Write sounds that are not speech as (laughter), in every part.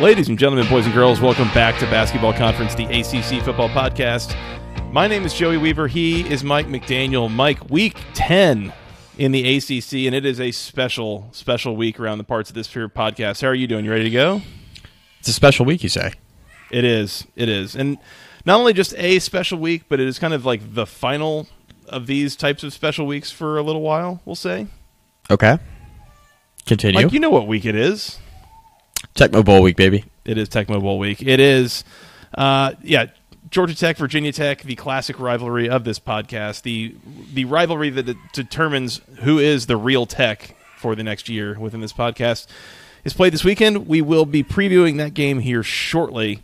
Ladies and gentlemen, boys and girls, welcome back to Basketball Conference, the ACC Football Podcast. My name is Joey Weaver. He is Mike McDaniel. Mike, week 10 in the ACC, and it is a special, special week around the parts of this here podcast. How are you doing? You ready to go? It's a special week, you say? It is. It is. And not only just a special week, but it is kind of like the final of these types of special weeks for a little while, we'll say. Okay. Continue. Like, you know what week it is. Tecmo Bowl week, baby. It is Tecmo Bowl week. It is, uh, yeah, Georgia Tech, Virginia Tech, the classic rivalry of this podcast, the the rivalry that de- determines who is the real Tech for the next year within this podcast is played this weekend. We will be previewing that game here shortly.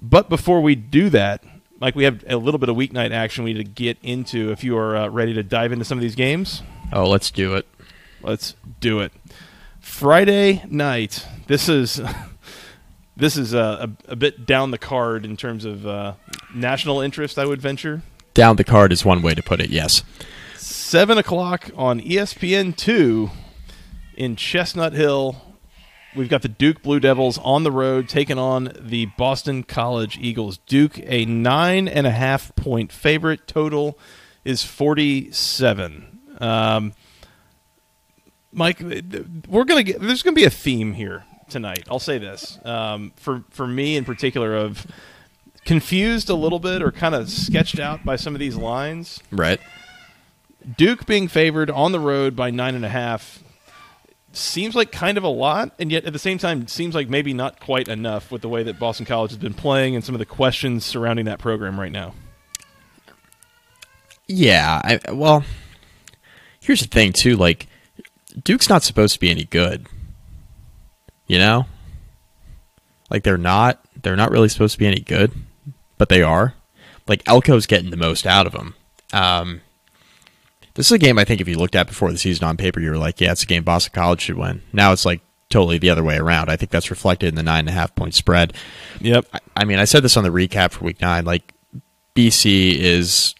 But before we do that, Mike, we have a little bit of weeknight action we need to get into. If you are uh, ready to dive into some of these games, Oh, let's do it. Let's do it. Friday night. This is (laughs) this is a, a, a bit down the card in terms of uh, national interest. I would venture. Down the card is one way to put it. Yes. Seven o'clock on ESPN two in Chestnut Hill. We've got the Duke Blue Devils on the road taking on the Boston College Eagles. Duke a nine and a half point favorite. Total is forty seven. Um, Mike, we're gonna get. There's gonna be a theme here tonight. I'll say this um, for for me in particular of confused a little bit or kind of sketched out by some of these lines. Right. Duke being favored on the road by nine and a half seems like kind of a lot, and yet at the same time seems like maybe not quite enough with the way that Boston College has been playing and some of the questions surrounding that program right now. Yeah. I, well, here's the thing too. Like, Duke's not supposed to be any good. You know, like they're not. They're not really supposed to be any good, but they are. Like Elko's getting the most out of them. Um, this is a game I think if you looked at before the season on paper, you were like, yeah, it's a game Boston College should win. Now it's like totally the other way around. I think that's reflected in the nine and a half point spread. Yep. I, I mean, I said this on the recap for week nine. Like, BC is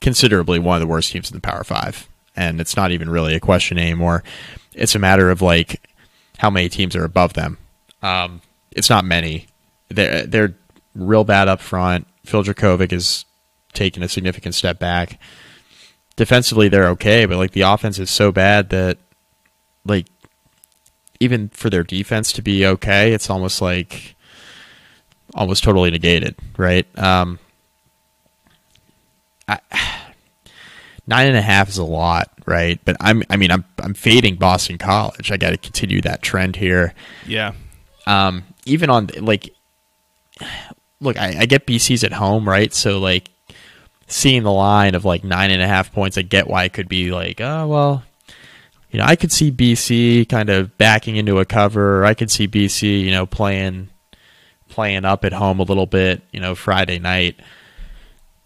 considerably one of the worst teams in the Power Five, and it's not even really a question anymore. It's a matter of like how many teams are above them. Um, it's not many. They're they're real bad up front. Phil Jurkovec is taking a significant step back. Defensively, they're okay, but like the offense is so bad that like even for their defense to be okay, it's almost like almost totally negated, right? Um, I, (sighs) nine and a half is a lot, right? But I'm, I mean, I'm, I'm fading Boston College. I got to continue that trend here. Yeah. Um, even on like, (sighs) look, I, I get BC's at home, right? So like, seeing the line of like nine and a half points, I get why it could be like, oh well, you know, I could see BC kind of backing into a cover. I could see BC, you know, playing playing up at home a little bit, you know, Friday night.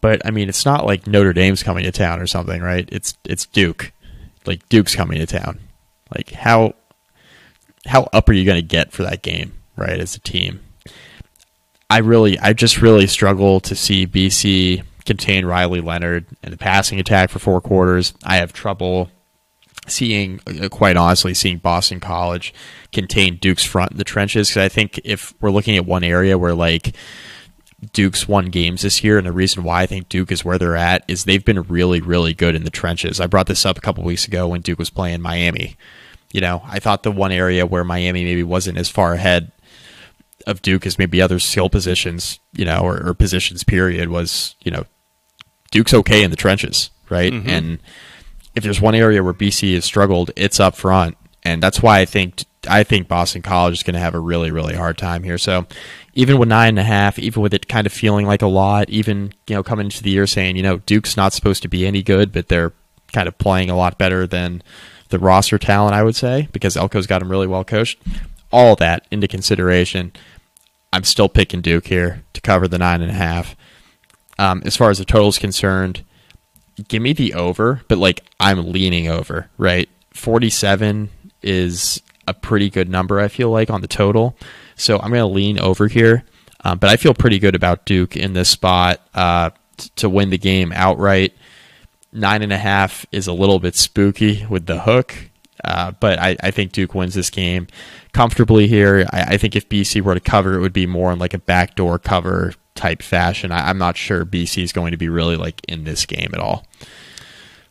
But I mean, it's not like Notre Dame's coming to town or something, right? It's it's Duke. Like Duke's coming to town. Like how how up are you going to get for that game, right, as a team? I really I just really struggle to see BC contain Riley Leonard in the passing attack for four quarters. I have trouble seeing, uh, quite honestly, seeing Boston College contain Duke's front in the trenches. Because I think if we're looking at one area where like Duke's won games this year, and the reason why I think Duke is where they're at is they've been really, really good in the trenches. I brought this up a couple weeks ago when Duke was playing Miami. You know, I thought the one area where Miami maybe wasn't as far ahead of Duke as maybe other skill positions, you know, or, or positions period was, you know, Duke's okay in the trenches, right? Mhm. And if there's one area where BC has struggled, it's up front, and that's why I think I think Boston College is going to have a really really hard time here. So even with nine and a half, even with it kind of feeling like a lot, even you know coming into the year saying you know Duke's not supposed to be any good, but they're kind of playing a lot better than the roster talent, I would say, because Elko's got him really well coached. All that into consideration, I'm still picking Duke here to cover the nine and a half. Um, as far as the total is concerned, give me the over, but like I'm leaning over, right? 47 is a pretty good number, I feel like, on the total. So I'm going to lean over here. Um, but I feel pretty good about Duke in this spot uh, t- to win the game outright. Nine and a half is a little bit spooky with the hook, uh, but I, I, think Duke wins this game comfortably here. I, I, think if BC were to cover, it would be more in like a backdoor cover type fashion. I, I'm not sure BC is going to be really like in this game at all.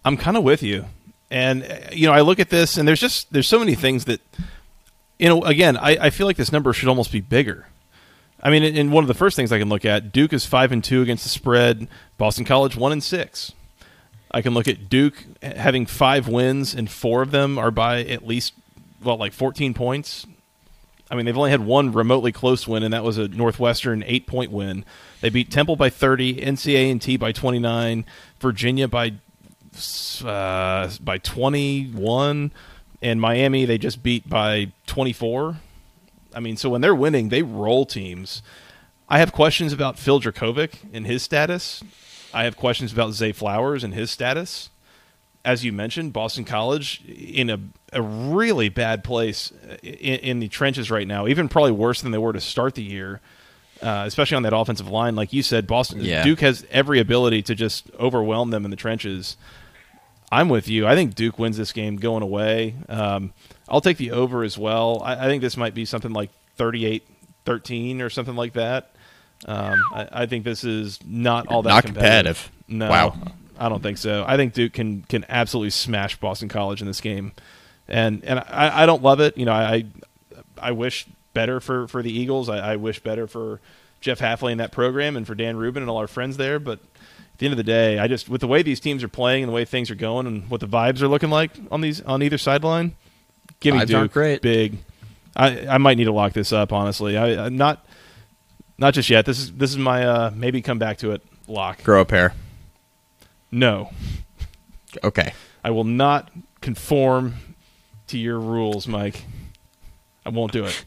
I'm kind of with you, and uh, you know I look at this and there's just there's so many things that you know again I, I feel like this number should almost be bigger. I mean, in one of the first things I can look at, Duke is five and two against the spread. Boston College one and six. I can look at Duke having five wins, and four of them are by at least well, like 14 points. I mean, they've only had one remotely close win, and that was a Northwestern eight point win. They beat Temple by 30, NCA and T by 29, Virginia by uh, by 21, and Miami they just beat by 24. I mean, so when they're winning, they roll teams. I have questions about Phil Jurkovec and his status. I have questions about Zay Flowers and his status. As you mentioned, Boston College in a, a really bad place in, in the trenches right now, even probably worse than they were to start the year, uh, especially on that offensive line. Like you said, Boston yeah. Duke has every ability to just overwhelm them in the trenches. I'm with you. I think Duke wins this game going away. Um, I'll take the over as well. I, I, think this might be something like 38 13 or something like that. Um, I, I, think this is not all that not competitive. competitive. No, wow. I don't think so. I think Duke can can absolutely smash Boston College in this game, and and I, I don't love it. You know, I I wish better for for the Eagles. I, I wish better for Jeff Hafley and that program, and for Dan Rubin and all our friends there. But at the end of the day, I just with the way these teams are playing and the way things are going and what the vibes are looking like on these on either sideline, give me Duke great. big. I I might need to lock this up honestly. I I'm not not just yet. This is this is my uh, maybe come back to it lock. Grow a pair. No. Okay. I will not conform to your rules, Mike. I won't do it.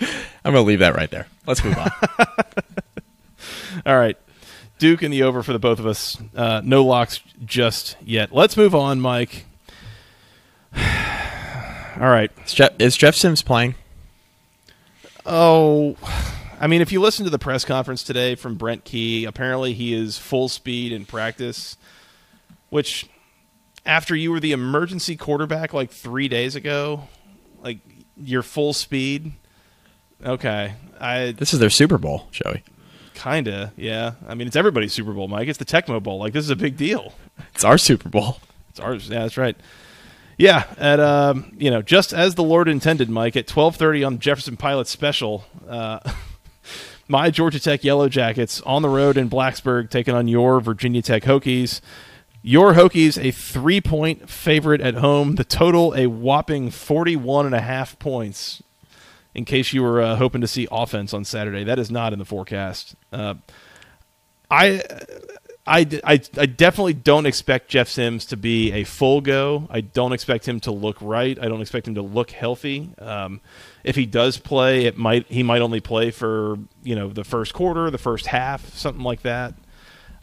(laughs) I'm going to leave that right there. Let's move on. (laughs) All right. Duke and the over for the both of us. Uh, no locks just yet. Let's move on, Mike. (sighs) All right. Is Jeff, is Jeff Sims playing? Oh, I mean, if you listen to the press conference today from Brent Key, apparently he is full speed in practice, which after you were the emergency quarterback like three days ago, like you're full speed. Okay, I. This is their Super Bowl, Joey. Kinda, yeah. I mean, it's everybody's Super Bowl, Mike. It's the Tecmo Bowl. Like this is a big deal. It's our Super Bowl. It's ours. Yeah, that's right. Yeah, at um, you know, just as the Lord intended, Mike. At twelve thirty on Jefferson Pilot Special, uh, (laughs) my Georgia Tech Yellow Jackets on the road in Blacksburg, taking on your Virginia Tech Hokies. Your Hokies a three point favorite at home. The total a whopping forty one and a half points. In case you were uh, hoping to see offense on Saturday, that is not in the forecast. Uh, I I, I, I definitely don't expect Jeff Sims to be a full go. I don't expect him to look right. I don't expect him to look healthy. Um, if he does play, it might he might only play for you know the first quarter, the first half, something like that.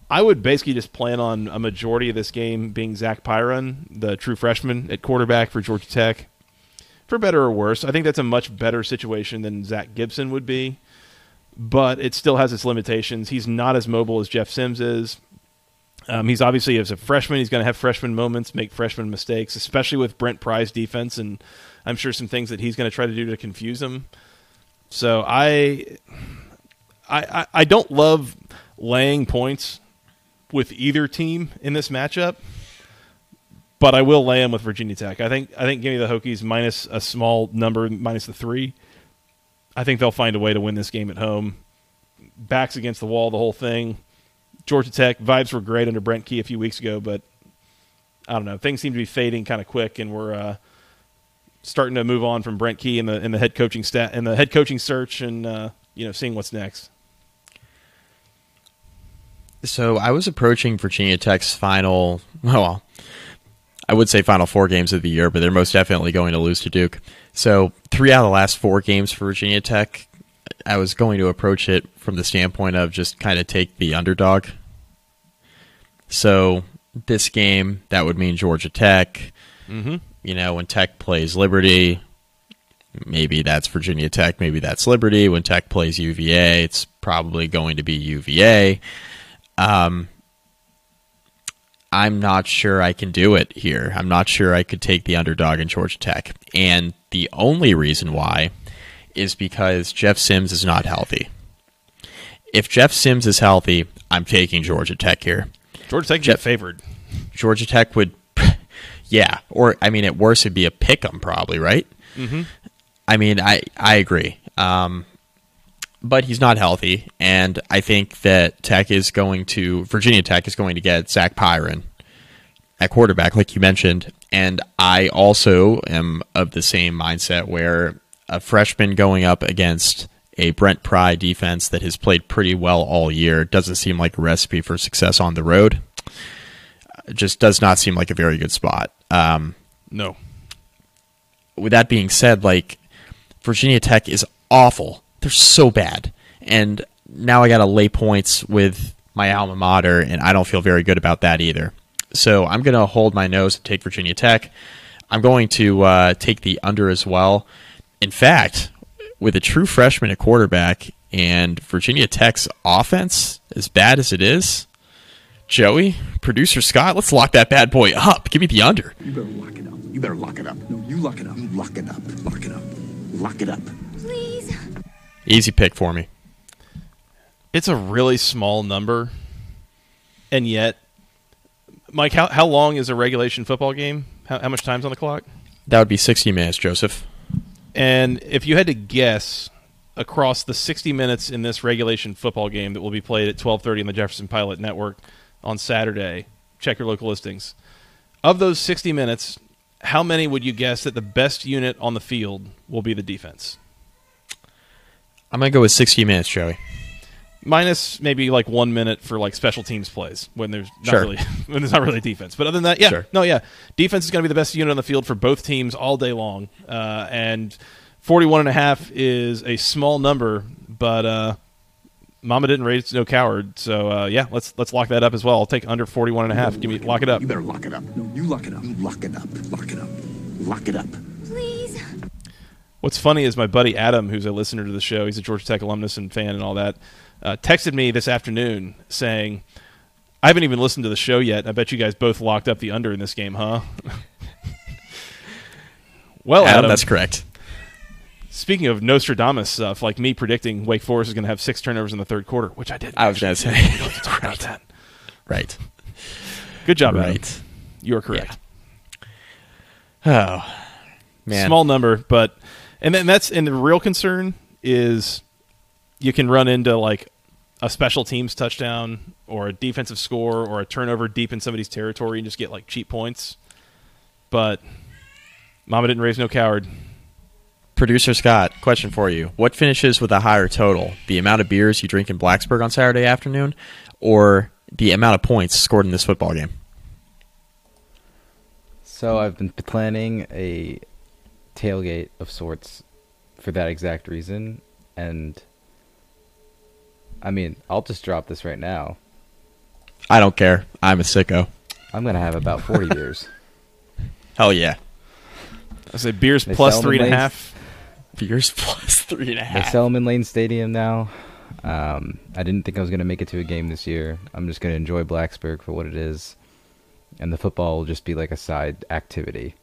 I would basically just plan on a majority of this game being Zach Pyron, the true freshman at quarterback for Georgia Tech. For better or worse, I think that's a much better situation than Zach Gibson would be, but it still has its limitations. He's not as mobile as Jeff Sims is um, he's obviously as a freshman, he's going to have freshman moments, make freshman mistakes, especially with Brent Pry's defense, and I'm sure some things that he's going to try to do to confuse him. So I, I, I don't love laying points with either team in this matchup, but I will lay them with Virginia Tech. I think I think give me the Hokies minus a small number, minus the three. I think they'll find a way to win this game at home. Backs against the wall, the whole thing. Georgia Tech vibes were great under Brent Key a few weeks ago, but I don't know. Things seem to be fading kind of quick, and we're uh, starting to move on from Brent Key and the in the head coaching stat and the head coaching search, and uh, you know, seeing what's next. So I was approaching Virginia Tech's final, well, I would say final four games of the year, but they're most definitely going to lose to Duke. So three out of the last four games for Virginia Tech, I was going to approach it from the standpoint of just kind of take the underdog. So this game, that would mean Georgia Tech. Mm-hmm. You know, when Tech plays Liberty, maybe that's Virginia Tech, maybe that's Liberty. When Tech plays UVA, it's probably going to be UVA. Um, I'm not sure I can do it here. I'm not sure I could take the underdog in Georgia Tech. And the only reason why is because Jeff Sims is not healthy. If Jeff Sims is healthy, I'm taking Georgia Tech here. Georgia Tech Jeff- favored. Georgia Tech would, yeah, or I mean, at worst, it'd be a pick 'em probably, right? Mm-hmm. I mean, I I agree. Um, but he's not healthy, and I think that Tech is going to Virginia Tech is going to get Zach Pyron at quarterback, like you mentioned. And I also am of the same mindset where a freshman going up against a Brent Pry defense that has played pretty well all year doesn't seem like a recipe for success on the road. It just does not seem like a very good spot. Um, No. with that being said, like Virginia Tech is awful. They're so bad. And now I got to lay points with my alma mater, and I don't feel very good about that either. So I'm going to hold my nose and take Virginia Tech. I'm going to uh, take the under as well. In fact, with a true freshman at quarterback and Virginia Tech's offense, as bad as it is, Joey, producer Scott, let's lock that bad boy up. Give me the under. You better lock it up. You better lock it up. No, you lock it up. You lock it up. Lock it up. Lock it up. Please. Easy pick for me. It's a really small number, and yet, Mike, how how long is a regulation football game? How, how much time's on the clock? That would be 60 minutes, Joseph. And if you had to guess across the 60 minutes in this regulation football game that will be played at 12:30 on the Jefferson Pilot Network on Saturday, check your local listings. Of those 60 minutes, how many would you guess that the best unit on the field will be the defense? I'm going to go with 60 minutes, Joey. Minus maybe like one minute for like special teams plays when there's not Sure. really (laughs) when there's not really defense. But other than that, yeah, Sure. no, yeah, defense is going to be the best unit on the field for both teams all day long. Uh, and 41 and a half is a small number, but uh, Mama didn't raise no coward. So uh, yeah, let's let's lock that up as well. I'll take under 41 and a half. Give me lock it up. You better lock it up. No, you lock it up. You lock it up. Lock it up. Lock it up. Please. What's funny is my buddy Adam, who's a listener to the show, he's a Georgia Tech alumnus and fan and all that, uh, texted me this afternoon saying, I haven't even listened to the show yet. I bet you guys both locked up the under in this game, huh? (laughs) well, Adam, Adam, that's correct. Speaking of Nostradamus stuff, like me predicting Wake Forest is going to have six turnovers in the third quarter, which I did. I was going to say. about that. (laughs) right. Good job, Adam. Right. You are correct. Oh, man. small number, but and then that's and the real concern is you can run into like a special teams touchdown or a defensive score or a turnover deep in somebody's territory and just get like cheap points. But Mama didn't raise no coward. Producer Scott, question for you. What finishes with a higher total? The amount of beers you drink in Blacksburg on Saturday afternoon or the amount of points scored in this football game? So I've been planning a tailgate of sorts for that exact reason, and I mean, I'll just drop this right now. I don't care. I'm a sicko. I'm gonna have about 40 beers. (laughs) Hell yeah. I say beers They plus sell them three and a in half. Beers plus (laughs) plus three and a half. and a They sell them in Lane Stadium now. Um, I didn't think I was gonna make it to a game this year. I'm just gonna enjoy Blacksburg for what it is, and the football will just be like a side activity.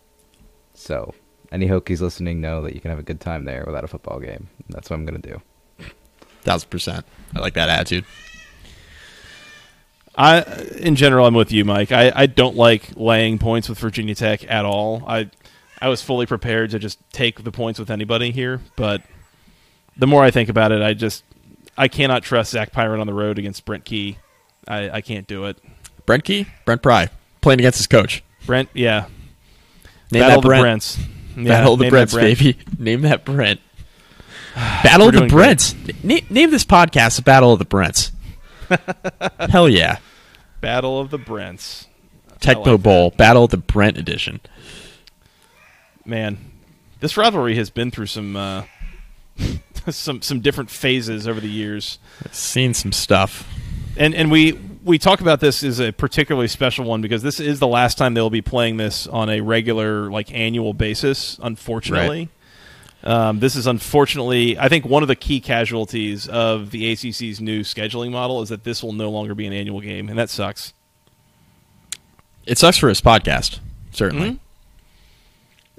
So, any Hokies listening know that you can have a good time there without a football game. That's what I'm gonna do. Thousand percent. I like that attitude. I, in general, I'm with you, Mike. I, I don't like laying points with Virginia Tech at all. I, I was fully prepared to just take the points with anybody here, but the more I think about it, I just, I cannot trust Zach Pyron on the road against Brent Key. I, I can't do it. Brent Key, Brent Pry, playing against his coach. Brent, yeah, Name battle that of the Brents. Yeah, Battle of the Brents, Brent. baby. (laughs) Name that Brent. (sighs) Battle of the Brents. Na- name this podcast the Battle of the Brents. (laughs) Hell yeah. Battle of the Brents. Tecmo like Bowl, Battle of the Brent edition. Man, this rivalry has been through some uh, (laughs) some some different phases over the years. Seen some stuff. and and we we talk about this as a particularly special one because this is the last time they'll be playing this on a regular like annual basis unfortunately um, this is unfortunately i think one of the key casualties of the acc's new scheduling model is that this will no longer be an annual game and that sucks It sucks for his podcast, certainly. Mhm.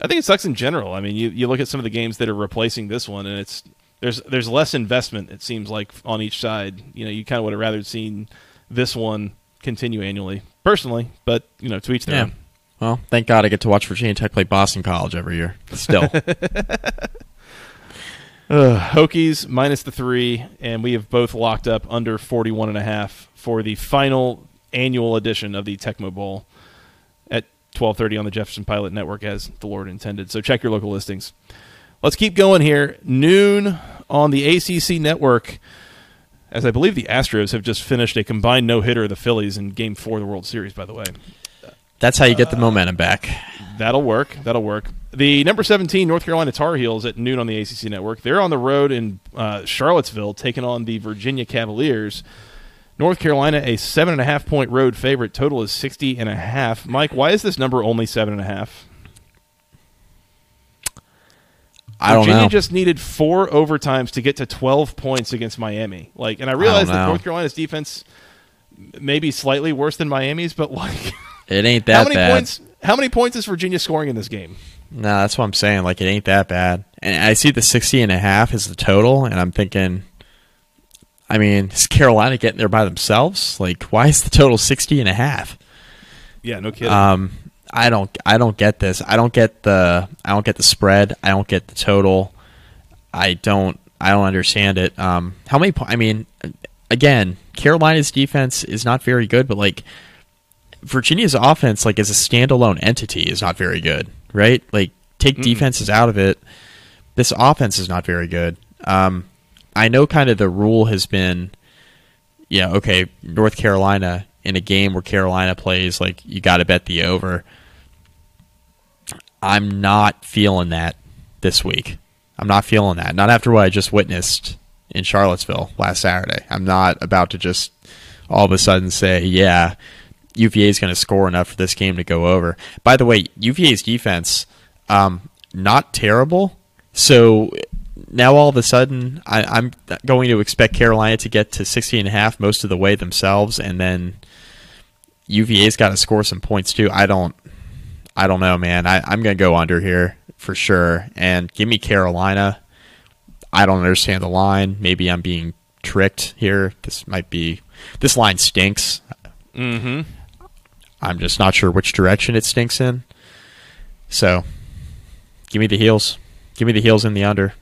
I think it sucks in general i mean you, you look at some of the games that are replacing this one and it's there's there's less investment it seems like on each side you know you kind of would have rather seen this one continue annually personally but you know to each their Yeah. own Well, thank God I get to watch Virginia Tech play Boston College every year. Still. (laughs) Hokies minus the three, and we have both locked up under 41 and a half for the final annual edition of the Tecmo Bowl 12:30 on the Jefferson Pilot Network, as the Lord intended. So check your local listings. Let's keep going here. Noon on the ACC Network, as I believe the Astros have just finished a combined no hitter of the Phillies in Game Four of the World Series. By the way, That's how you get the momentum back. That'll work. That'll work. The number 17 North Carolina Tar Heels at noon on the ACC network. They're on the road in uh, Charlottesville, taking on the Virginia Cavaliers. North Carolina, a seven and a half point road favorite. Total is 60 and a half. Mike, why is this number only seven and a half? I don't Virginia know. just needed four overtimes to get to 12 points against Miami. Like, and I realize that. North Carolina's defense may be slightly worse than Miami's, but like, it ain't (laughs) how that many bad. points? How many points is Virginia scoring in this game? No, that's what I'm saying. Like it ain't that bad. And I see the 60 and a half is the total, and I'm thinking, I mean, is Carolina getting there by themselves? Like, why is the total 60 and a half? Yeah, no kidding. Um, I don't, I don't get this. I don't get the, I don't get the spread. I don't get the total. I don't, I don't understand it. Um, how many? Po- I mean, again, Carolina's defense is not very good, but like Virginia's offense, like as a standalone entity, is not very good, right? Like, take defenses out of it. This offense is not very good. Um, I know kind of the rule has been, yeah, okay, North Carolina in a game where Carolina plays, like you got to bet the over. I'm not feeling that this week. I'm not feeling that. Not after what I just witnessed in Charlottesville last Saturday. I'm not about to just all of a sudden say, yeah, UVA is going to score enough for this game to go over. By the way, UVA's defense, um, not terrible. So now all of a sudden, I, I'm going to expect Carolina to get to 60 and a half most of the way themselves, and then UVA's got to score some points too. I don't, I don't know, man. I, I'm going to go under here for sure, and give me Carolina. I don't understand the line. Maybe I'm being tricked here. This might be this line stinks. mm-hmm. I'm just not sure which direction it stinks in. So, give me the heels. Give me the heels in the under.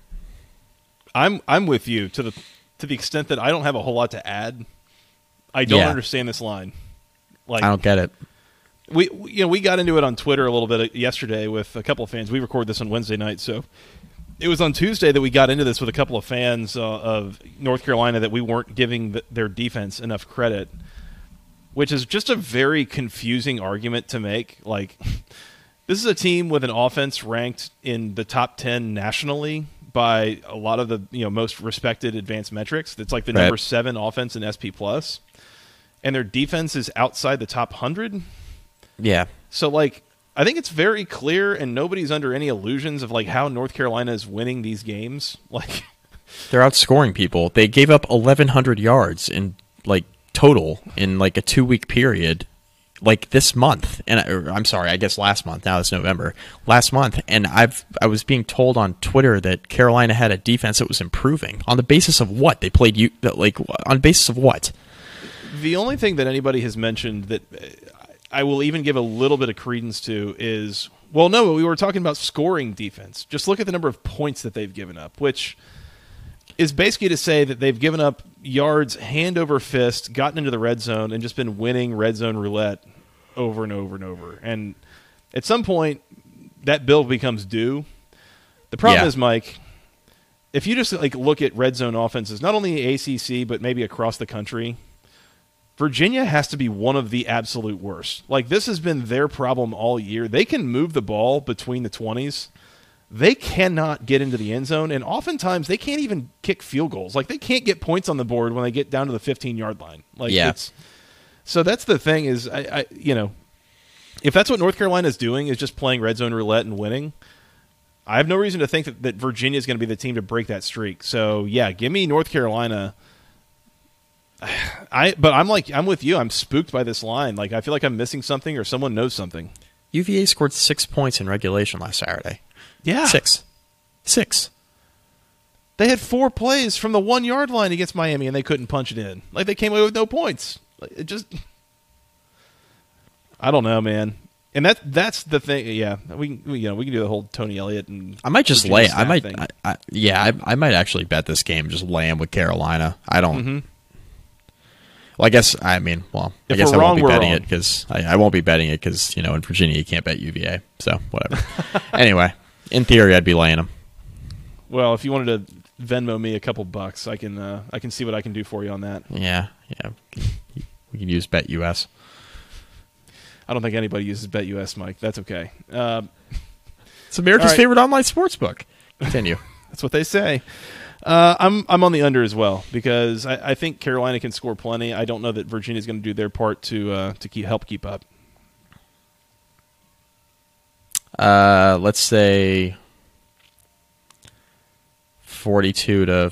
I'm I'm with you to the to the extent that I don't have a whole lot to add. I don't Yeah. understand this line. Like I don't get it. we you know we got into it on Twitter a little bit yesterday with a couple of fans. We record this on Wednesday night, so it was on Tuesday that we got into this with a couple of fans uh, of North Carolina that we weren't giving th their defense enough credit, which is just a very confusing argument to make. Like (laughs) this is a team with an offense ranked in the top 10 nationally by a lot of the you know most respected advanced metrics it's like the Right. number 7 offense in SP plus and their defense is outside the top 100 Yeah. so like I think it's very clear and nobody's under any illusions of like how North Carolina is winning these games (laughs) like They're outscoring people. They gave up 1,100 yards in like total in like a two week period, like this month. And I- I'm sorry, I guess last month. Now it's November. Last month, and I've I was being told on Twitter that Carolina had a defense that was improving on the basis of what they played. You like on basis of what? The only thing that anybody has mentioned that uh, I will even give a little bit of credence to is well, no, we were talking about scoring defense. Just look at the number of points that they've given up, which is basically to say that they've given up yards hand over fist, gotten into the red zone, and just been winning red zone roulette over and over and over. And at some point, that bill becomes due. The problem Yeah. is, Mike, if you just like look at red zone offenses, not only ACC but maybe across the country, Virginia has to be one of the absolute worst. Like this has been their problem all year. They can move the ball between the 20s. They cannot get into the end zone and oftentimes they can't even kick field goals. Like they can't get points on the board when they get down to the 15-yard line. Like Yeah. it's So that's the thing is I, I you know, if that's what North Carolina is doing is just playing red zone roulette and winning, I have no reason to think that, that Virginia is going to be the team to break that streak. So yeah, give me North Carolina. (sighs) I but I'm like I'm with you. I'm spooked by this line. Like I feel like I'm missing something or someone knows something. UVA scored six points in regulation last Saturday. Yeah, Six. Six. They had four plays from the one yard line against Miami, and they couldn't punch it in. Like they came away with no points. Like, It just, (laughs) I don't know, man. And that that's the thing. Yeah, we, we you know we can do the whole Tony Elliott and I might just Virginia lay. I might. I, I, yeah, I, I might actually bet this game. Just lay 'em with Carolina. I don't. Mhm. Well, I guess I mean, well, I guess I wrong, won't be betting wrong. it because I, I won't be betting it because you know in Virginia you can't bet UVA. So whatever. (laughs) anyway, in theory, I'd be laying them. Well, if you wanted to Venmo me a couple bucks, I can uh, I can see what I can do for you on that. Yeah, yeah. We can use Bet US. I don't think anybody uses BetUS, Mike. That's okay. Um, It's America's right. favorite online sports book. Continue. (laughs) That's what they say. Uh, I'm I'm on the under as well because I, I think Carolina can score plenty. I don't know that Virginia's going to do their part to uh, to keep help keep up. uh, let's say forty-two to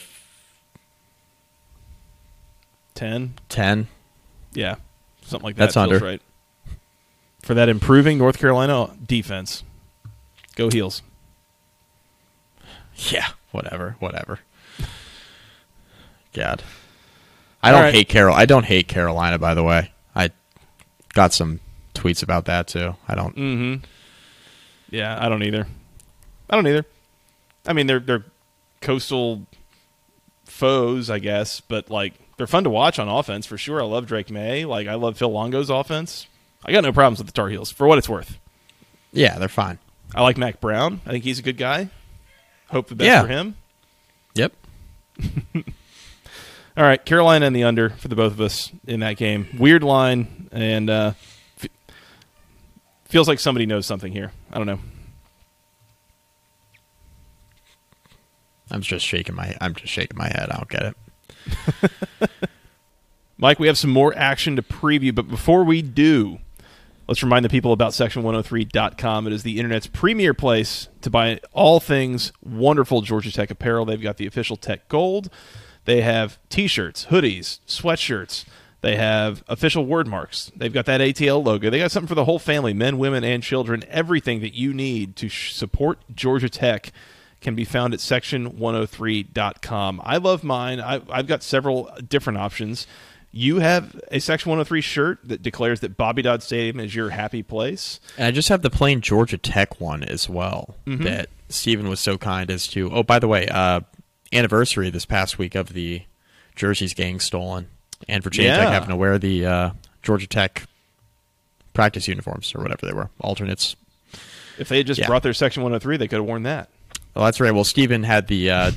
Ten, ten. yeah, something like that. That's under. right. For that improving North Carolina defense, go heels. Yeah, whatever, whatever. God, I don't right. hate Carol. I don't hate Carolina. By the way, I got some tweets about that too. I don't. Mm-hmm. Yeah, I don't either. I don't either. I mean, they're they're coastal foes, I guess, but like they're fun to watch on offense for sure. I love Drake Maye. Like I love Phil Longo's offense. I got no problems with the Tar Heels for what it's worth. Yeah, they're fine. I like Mack Brown. I think he's a good guy. Hope the best Yeah. for him. Yep. (laughs) All right, Carolina and the under for the both of us in that game. Weird line, and uh, f- feels like somebody knows something here. I don't know. I'm just shaking my. I'm just shaking my head. I don't get it. (laughs) Mike, we have some more action to preview, but before we do, let's remind the people about section103.com. It is the internet's premier place to buy all things wonderful Georgia Tech apparel. They've got the official Tech Gold. They have t-shirts, hoodies, sweatshirts. They have official word marks. They've got that ATL logo. They got something for the whole family, men, women, and children. Everything that you need to sh- support Georgia Tech can be found at section103.com. I love mine. I, I've got several different options. You have a Section 103 shirt that declares that Bobby Dodd Stadium is your happy place. And I just have the plain Georgia Tech one as well Mm-hmm. that Stephen was so kind as to. Oh, by the way, uh, anniversary this past week of the jerseys getting stolen and Virginia Yeah. Tech having to wear the uh, Georgia Tech practice uniforms or whatever they were, alternates. If they had just Yeah. brought their Section 103, they could have worn that. Well, that's right. Well, Stephen had the uh,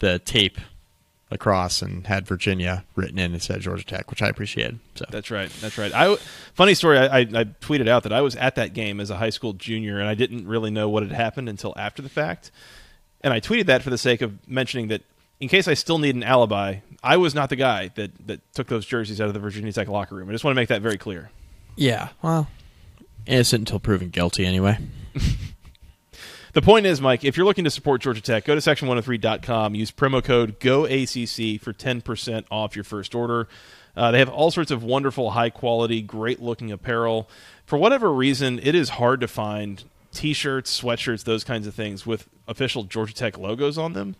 the tape across and had Virginia written in instead of Georgia Tech, which I appreciated. So That's right. That's right. I funny story. I, I, I tweeted out that I was at that game as a high school junior, and I didn't really know what had happened until after the fact. And I tweeted that for the sake of mentioning that, in case I still need an alibi, I was not the guy that that took those jerseys out of the Virginia Tech locker room. I just want to make that very clear. yeah, well, innocent until proven guilty. Anyway. (laughs) The point is, Mike, if you're looking to support Georgia Tech, go to section103.com. Use promo code GOACC for 10% off your first order. Uh, they have all sorts of wonderful, high quality, great looking apparel. For whatever reason, it is hard to find t shirts, sweatshirts, those kinds of things with official Georgia Tech logos on them.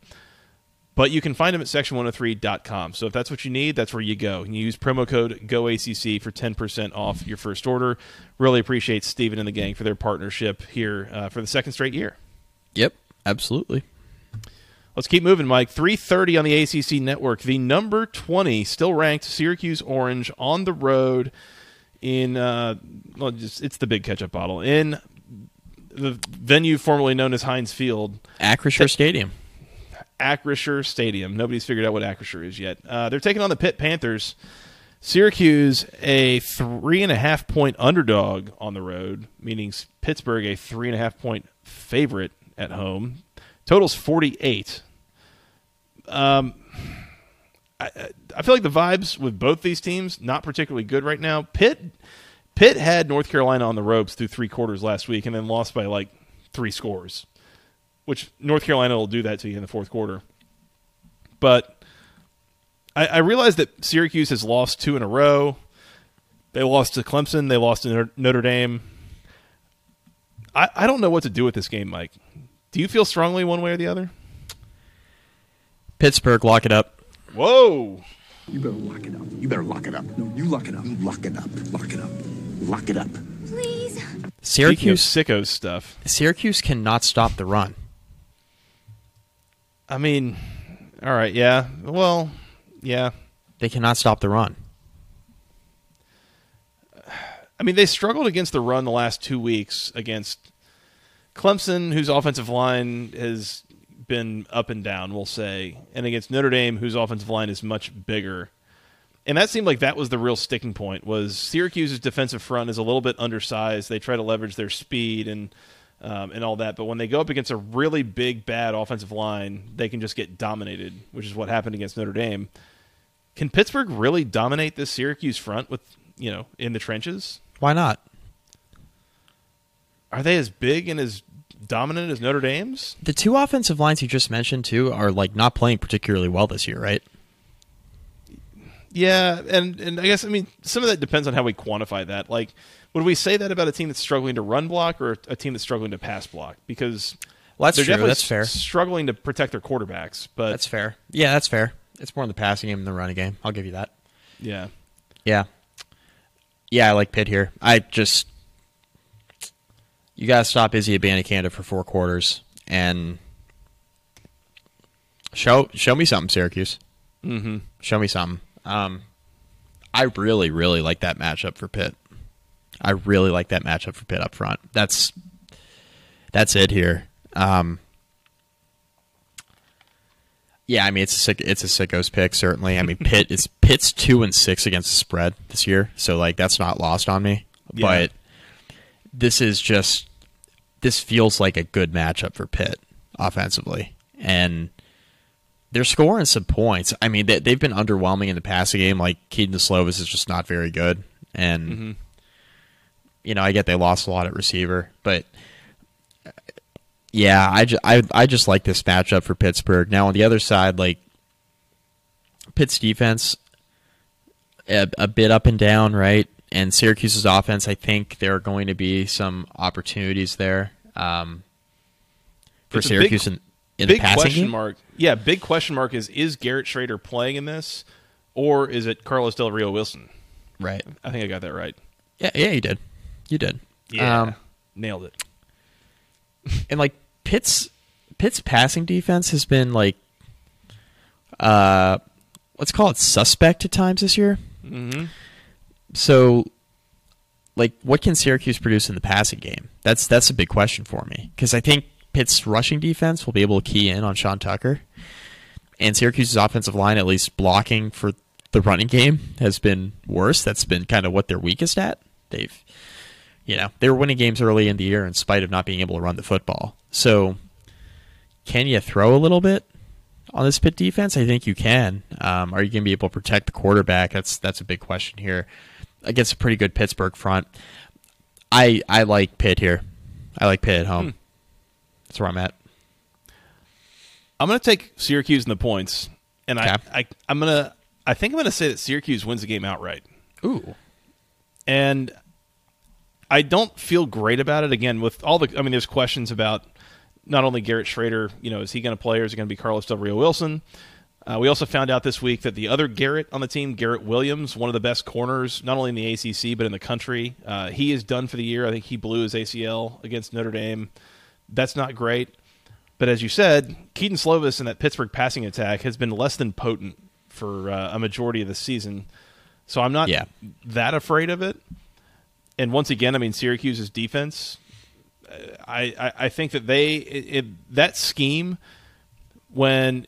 But you can find them at section103.com. So if that's what you need, that's where you go. And you use promo code GOACC for 10% off your first order. Really appreciate Steven and the gang for their partnership here uh, for the second straight year. Yep, absolutely. Let's keep moving, Mike. 3:30 on the ACC network. The number 20 still ranked Syracuse Orange on the road in uh well, just, it's the big ketchup bottle in the venue formerly known as Heinz Field, Acrisure Stadium. Acrisure Stadium. Nobody's figured out what Acrisure is yet. Uh, they're taking on the Pitt Panthers. Syracuse a three and a half point underdog on the road, meaning Pittsburgh a three and a half point favorite at home. Totals forty eight. Um, I, I feel like the vibes with both these teams not particularly good right now. Pitt Pitt had North Carolina on the ropes through three quarters last week and then lost by like three scores, which North Carolina will do that to you in the fourth quarter. But I, I realize that Syracuse has lost two in a row. They lost to Clemson. They lost to Notre Dame. I, I don't know what to do with this game, Mike. Do you feel strongly one way or the other? Pittsburgh, lock it up. Whoa. You better lock it up. You better lock it up. No, you lock it up. You lock it up. Lock it up. Lock it up. Please. Syracuse sickos stuff, Syracuse cannot stop the run. I mean, all right, yeah. Well, yeah. They cannot stop the run. I mean, they struggled against the run the last two weeks against Clemson, whose offensive line has been up and down, we'll say, and against Notre Dame, whose offensive line is much bigger. And that seemed like that was the real sticking point. Was Syracuse's defensive front is a little bit undersized. They try to leverage their speed and um, and all that, but when they go up against a really big, bad offensive line, they can just get dominated, which is what happened against Notre Dame. Can Pittsburgh really dominate this Syracuse front with you know in the trenches? Why not? Are they as big and as dominant as Notre Dame's? The two offensive lines you just mentioned too are like not playing particularly well this year, right? Yeah, and and I guess I mean some of that depends on how we quantify that. Like, would we say that about a team that's struggling to run block or a team that's struggling to pass block? Because Well, that's they're true. definitely That's fair. struggling to protect their quarterbacks. But That's fair. Yeah, that's fair. It's more in the passing game than the running game. I'll give you that. yeah, Yeah. Yeah, I like Pitt here. I just you gotta stop Izzy Abanikanda for four quarters and show show me something, Syracuse. mm-hmm. Show me something. Um, I really, really like that matchup for Pitt. I really like that matchup for Pitt up front. That's that's it here. Um, yeah, I mean it's a sick, it's a sickos pick certainly. I mean (laughs) Pitt is Pitt's two and six against the spread this year, so like that's not lost on me. Yeah. But this is just this feels like a good matchup for Pitt offensively, and they're scoring some points. I mean, they, they've been underwhelming in the passing game. Like Kedon Slovis is just not very good, and you know, I get they lost a lot at receiver, but yeah, I, ju- I I just like this matchup for Pittsburgh. Now on the other side, like Pitt's defense, a, a bit up and down, right? And Syracuse's offense, I think there are going to be some opportunities there um, for It's a big- Syracuse in, big the passing question game. mark. Yeah, big question mark is is Garrett Shrader playing in this, or is it Carlos Del Rio Wilson? Right? I think I got that right. Yeah, yeah, you did, you did. Yeah, Um, nailed it. (laughs) and like Pitt's Pitt's passing defense has been like uh let's call it suspect at times this year. Mm-hmm. So like what can Syracuse produce in the passing game? That's that's a big question for me because I think Pitt's rushing defense will be able to key in on Sean Tucker. And Syracuse's offensive line at least blocking for the running game has been worse. That's been kind of what they're weakest at. They've you know, they were winning games early in the year in spite of not being able to run the football. So, can you throw a little bit on this Pitt defense? I think you can. Um, are you going to be able to protect the quarterback? That's that's a big question here against a pretty good Pittsburgh front. I I like Pitt here. I like Pitt at home. That's where I'm at. I'm going to take Syracuse in the points, and I, I I'm going to I think I'm going to say that Syracuse wins the game outright. Ooh. and I don't feel great about it. Again, with all the, I mean, there's questions about not only Garrett Shrader, you know, is he going to play or is it going to be Carlos Del Rio Wilson? Uh, we also found out this week that the other Garrett on the team, Garrett Williams, one of the best corners, not only in the ACC but in the country, uh, he is done for the year. I think he blew his ACL against Notre Dame. That's not great. But as you said, Kedon Slovis and that Pittsburgh passing attack has been less than potent for uh, a majority of the season. So I'm not Yeah. that afraid of it. And once again, I mean Syracuse's defense. I, I, I think that they it, it, that scheme when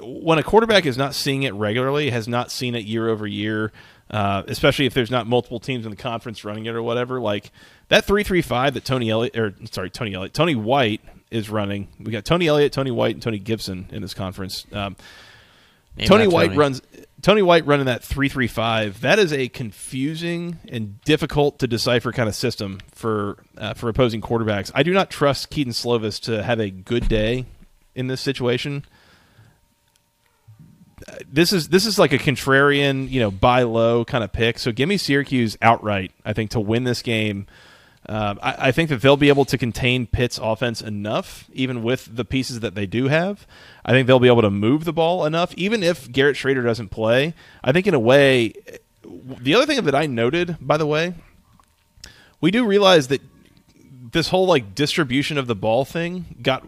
when a quarterback is not seeing it regularly, has not seen it year over year. uh, especially if there's not multiple teams in the conference running it or whatever. Like that three three five that Tony Elliott or sorry Tony Elliott Tony White is running. We got Tony Elliott, Tony White, and Tony Gibson in this conference. Um, Tony White Tony. runs Tony White running that three three five. That is a confusing and difficult to decipher kind of system for uh, for opposing quarterbacks. I do not trust Kedon Slovis to have a good day in this situation. This is this is like a contrarian, you know, buy low kind of pick. So give me Syracuse outright. I think to win this game. Um, I, I think that they'll be able to contain Pitt's offense enough, even with the pieces that they do have. I think they'll be able to move the ball enough, even if Garrett Shrader doesn't play. I think, in a way, the other thing that I noted, by the way, we do realize that this whole like distribution of the ball thing got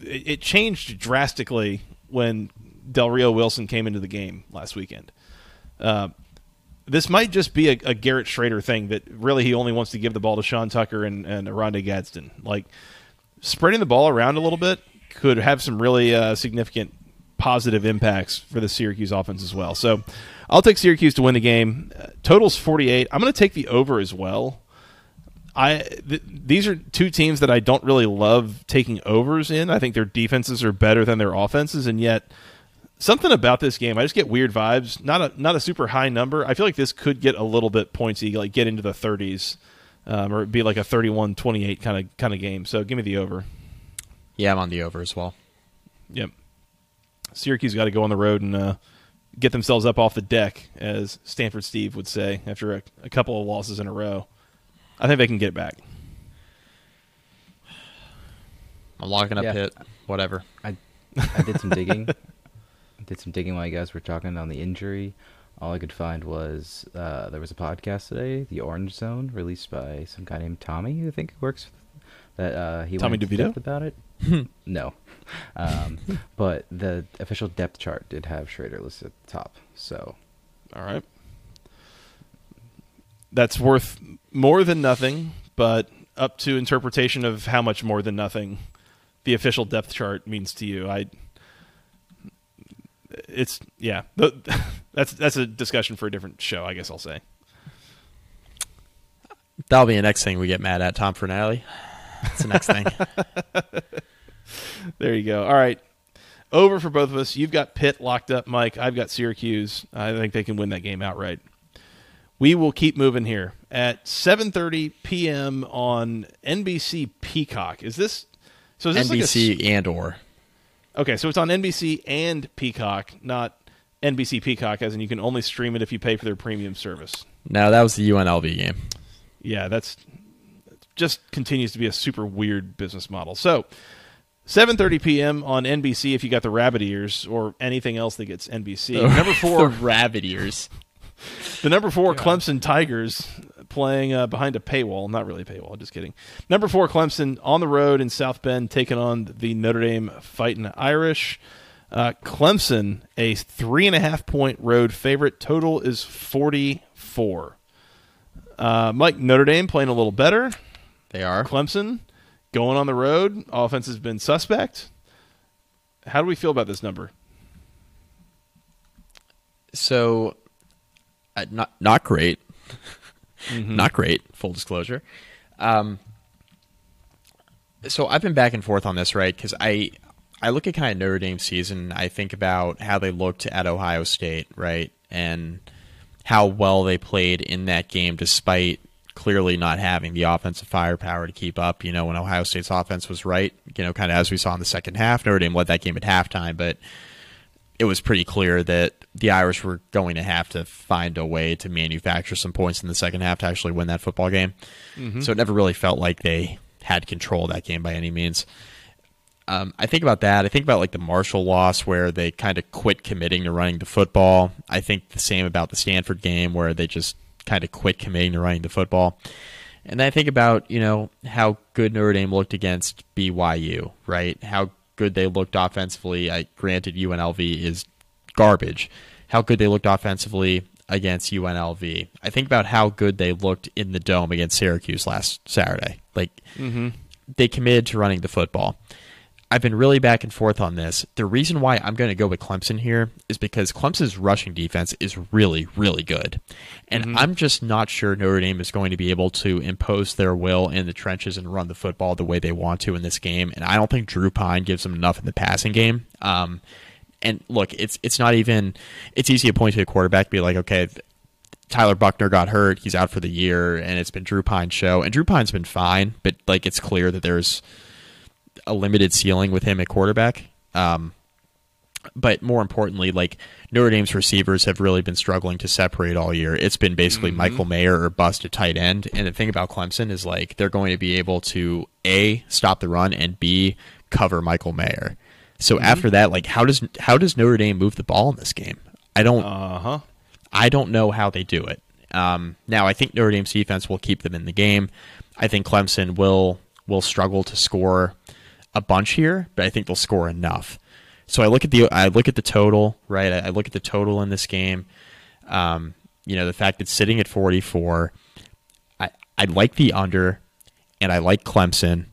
it, it changed drastically when Del Rio Wilson came into the game last weekend. Uh, this might just be a, a Garrett Shrader thing that really he only wants to give the ball to Sean Tucker and, and Oronde Gadsden. Like spreading the ball around a little bit could have some really uh, significant positive impacts for the Syracuse offense as well. So I'll take Syracuse to win the game. Uh, totals 48. I'm going to take the over as well. I th- these are two teams that I don't really love taking overs in. I think their defenses are better than their offenses, and yet something about this game, I just get weird vibes. Not a not a super high number. I feel like this could get a little bit pointsy, like get into the 30s, um, or be like a 31-28 kind of kind of game. So give me the over. Yeah, I'm on the over as well. Yep. Syracuse got to go on the road and uh, get themselves up off the deck, as Stanford Steve would say after a, a couple of losses in a row. I think they can get it back. I'm locking up Yeah. Pitt. Whatever. I I did some digging. (laughs) did some digging while you guys were talking on the injury. All I could find was uh, there was a podcast today, The Orange Zone, released by some guy named Tommy, who I think works. That uh, he Tommy DeVito? depth about it. (laughs) no, um, but the official depth chart did have Shrader listed at the top. So All right. That's worth more than nothing, but up to interpretation of how much more than nothing the official depth chart means to you. I it's yeah, (laughs) that's that's a discussion for a different show, I guess I'll say. That'll be the next thing we get mad at, Tom Fernelli. That's the next thing. (laughs) There you go. All right. Over for both of us. You've got Pitt locked up, Mike. I've got Syracuse. I think they can win that game outright. We will keep moving here at 7:30 p.m. on NBC Peacock. Is this so? Is this like a NBC and or. Okay, so it's on NBC and Peacock, not NBC Peacock, as in you can only stream it if you pay for their premium service. No, that was the UNLV game. Yeah, that's just continues to be a super weird business model. So, 7:30 p.m. on NBC if you got the rabbit ears or anything else that gets NBC. (laughs) Number the 4, rabbit ears. (laughs) the number 4 Clemson Tigers playing uh, behind a paywall, not really a paywall, just kidding. Number 4 Clemson on the road in South Bend taking on the Notre Dame Fighting Irish. Uh, Clemson, a three and a half point road favorite. Total is 44. Uh, Mike, Notre Dame playing a little better. They are. Clemson going on the road. Offense has been suspect. How do we feel about this number? So, uh, not not great. Not great. Full disclosure. Um, so I've been back and forth on this, right? Because I I look at kind of Notre Dame season. I think about how they looked at Ohio State, right, and how well they played in that game, despite clearly not having the offensive firepower to keep up. You know, when Ohio State's offense was right, you know, kind of as we saw in the second half, Notre Dame led that game at halftime, but it was pretty clear that the Irish were going to have to find a way to manufacture some points in the second half to actually win that football game. So it never really felt like they had control of that game by any means. Um, I think about that. I think about like the Marshall loss where they kind of quit committing to running the football. I think the same about the Stanford game where they just kind of quit committing to running the football. And then I think about, you know, how good Notre Dame looked against BYU, right? How good they looked offensively. I granted UNLV is garbage. How good they looked offensively against UNLV. I think about how good they looked in the dome against Syracuse last Saturday. Like they committed to running the football. I've been really back and forth on this. The reason why I'm going to go with Clemson here is because Clemson's rushing defense is really, really good. And I'm just not sure Notre Dame is going to be able to impose their will in the trenches and run the football the way they want to in this game. And I don't think Drew Pyne gives them enough in the passing game. Um, and look, it's it's not even it's easy to point to a quarterback be like, okay, Tyler Buchner got hurt, he's out for the year, and it's been Drew Pyne's show. And Drew Pyne's been fine, but like it's clear that there's a limited ceiling with him at quarterback. Um, but more importantly, like Notre Dame's receivers have really been struggling to separate all year. It's been basically Michael Mayer or bust at tight end. And the thing about Clemson is like they're going to be able to a stop the run and b cover Michael Mayer. So after that, like how does how does Notre Dame move the ball in this game? I don't Uh huh. I don't know how they do it. Um, now, I think Notre Dame's defense will keep them in the game. I think Clemson will will struggle to score a bunch here, but I think they'll score enough. So I look at the I look at the total, right? I, I look at the total in this game. Um, you know, the fact it's sitting at 44. I I like the under, and I like Clemson.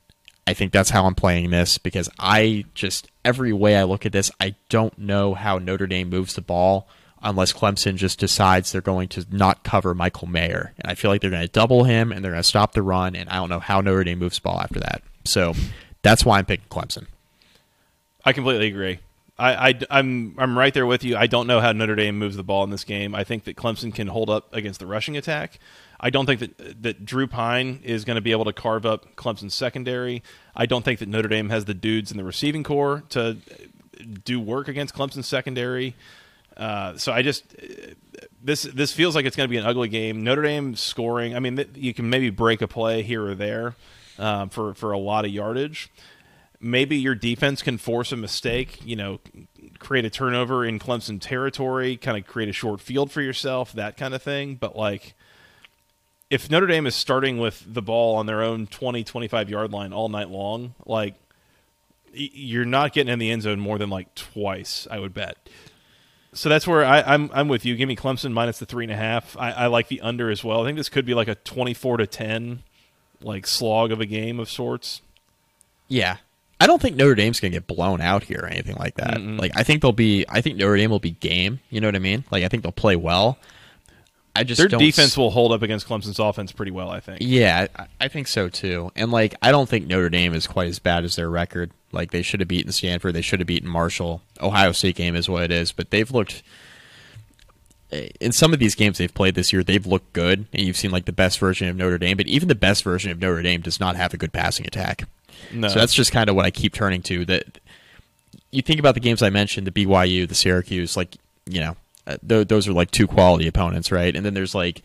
I think that's how I'm playing this because I just every way I look at this, I don't know how Notre Dame moves the ball unless Clemson just decides they're going to not cover Michael Mayer. And I feel like they're going to double him and they're going to stop the run. And I don't know how Notre Dame moves the ball after that. So that's why I'm picking Clemson. I completely agree. I, I'm I'm right there with you. I don't know how Notre Dame moves the ball in this game. I think that Clemson can hold up against the rushing attack. I don't think that that Drew Pyne is going to be able to carve up Clemson's secondary. I don't think that Notre Dame has the dudes in the receiving corps to do work against Clemson's secondary. Uh, so I just this this feels like it's going to be an ugly game. Notre Dame scoring. I mean, you can maybe break a play here or there um, for for a lot of yardage. Maybe your defense can force a mistake. You know, create a turnover in Clemson territory, kind of create a short field for yourself, that kind of thing. But like, if Notre Dame is starting with the ball on their own 20, 25 yard line all night long, like you're not getting in the end zone more than like twice, I would bet. So that's where I, I'm I'm with you. Give me Clemson minus the three and a half. I, I like the under as well. I think this could be like a twenty four to ten, like slog of a game of sorts. Yeah. I don't think Notre Dame's going to get blown out here or anything like that. Like I think they'll be I think Notre Dame will be game, you know what I mean? Like I think they'll play well. I just Their defense s- will hold up against Clemson's offense pretty well. I think. Yeah, I, I think so too. And like, I don't think Notre Dame is quite as bad as their record. Like, they should have beaten Stanford. They should have beaten Marshall. Ohio State game is what it is. But they've looked in some of these games they've played this year. They've looked good, and you've seen like the best version of Notre Dame. But even the best version of Notre Dame does not have a good passing attack. No. So that's just kind of what I keep turning to. That you think about the games I mentioned, the BYU, the Syracuse, like you know, uh, th- those are like two quality opponents, right? And then there's like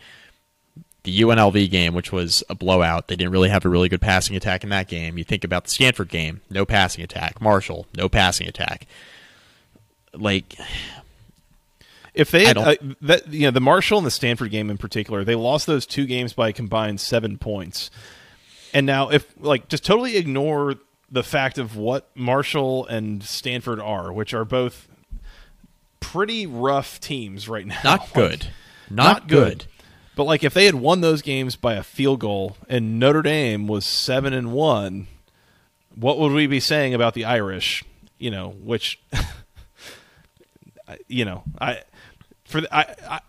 the UNLV game, which was a blowout. They didn't really have a really good passing attack in that game. You think about the Stanford game, no passing attack. Marshall, no passing attack. Like, If they had, uh, that you know the Marshall and the Stanford game in particular, they lost those two games by a combined seven points. And now, if like just totally ignore the fact of what Marshall and Stanford are, which are both pretty rough teams right now. not (laughs) good. Not, not good. good. But like if they had won those games by a field goal and Notre Dame was seven and one, what would we be saying about the Irish? You know, which (laughs) you know, I for the, I, I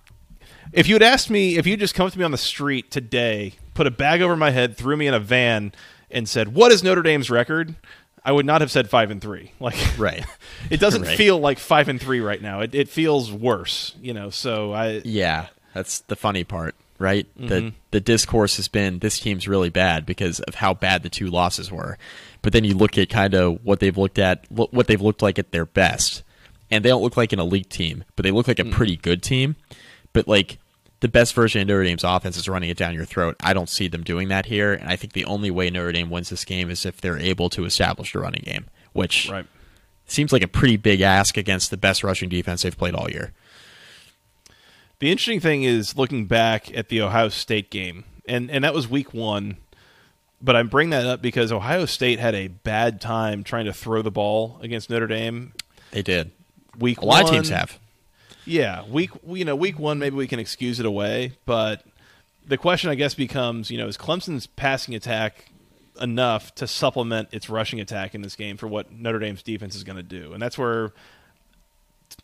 if you had asked me if you just come to me on the street today, put a bag over my head, threw me in a van, and said, "What is Notre Dame's record?" I would not have said five and three. (laughs) Like, Right. (laughs) it doesn't Right. feel like five and three right now. It, it feels worse, you know. So I, Yeah, that's the funny part, right? Mm-hmm. The the discourse has been this team's really bad because of how bad the two losses were. But then you look at kind of what they've looked at, lo- what they've looked like at their best, and they don't look like an elite team, but they look like a Mm. pretty good team. But like the best version of Notre Dame's offense is running it down your throat. I don't see them doing that here, and I think the only way Notre Dame wins this game is if they're able to establish a running game, which right. seems like a pretty big ask against the best rushing defense they've played all year. The interesting thing is looking back at the Ohio State game, and and that was week one. But I bring that up because Ohio State had a bad time trying to throw the ball against Notre Dame. They did. Week A lot one, of teams have. Yeah, week you know week one maybe we can excuse it away, but the question I guess becomes you know is Clemson's passing attack enough to supplement its rushing attack in this game for what Notre Dame's defense is going to do, and that's where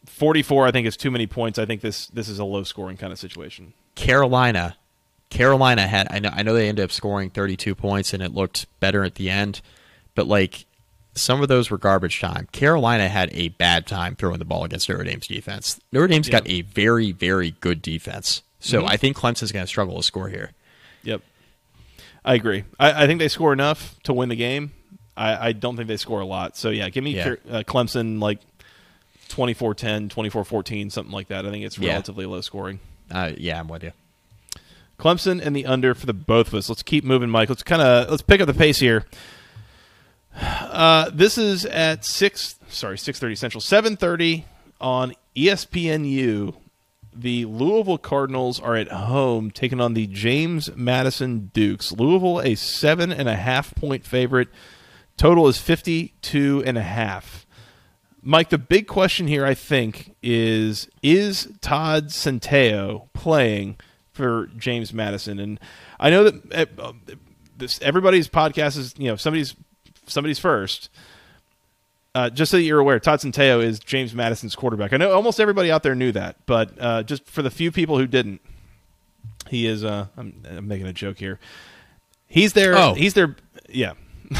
44 I think is too many points. I think this this is a low scoring kind of situation. Carolina, Carolina had I know I know they ended up scoring 32 points and it looked better at the end, but like some of those were garbage time. Carolina had a bad time throwing the ball against Notre Dame's defense. Notre Dame's got a very very good defense, so Mm-hmm. I think Clemson's going to struggle to score here. Yep. I agree. I, I think they score enough to win the game. I, I don't think they score a lot. So, yeah, give me Yeah. Uh, Clemson like 24 10, 24 14, something like that. I think it's Yeah. relatively low scoring. Uh, yeah, I'm with you. Clemson and the under for the both of us. Let's keep moving, Mike. Let's kind of let's pick up the pace here. Uh, this is at six. Sorry, six thirty Central, seven thirty on ESPNU. The Louisville Cardinals are at home taking on the James Madison Dukes. Louisville a seven and a half point favorite. Total is fifty two and a half. Mike, the big question here, I think, is is Todd Centeio playing for James Madison? And I know that uh, everybody's podcast is you know somebody's somebody's first. Uh, just so that you're aware, Todd Centeio is James Madison's quarterback. I know almost everybody out there knew that, but uh, just for the few people who didn't, he is. Uh, I'm, I'm making a joke here. He's their. Oh. He's their. Yeah. (laughs)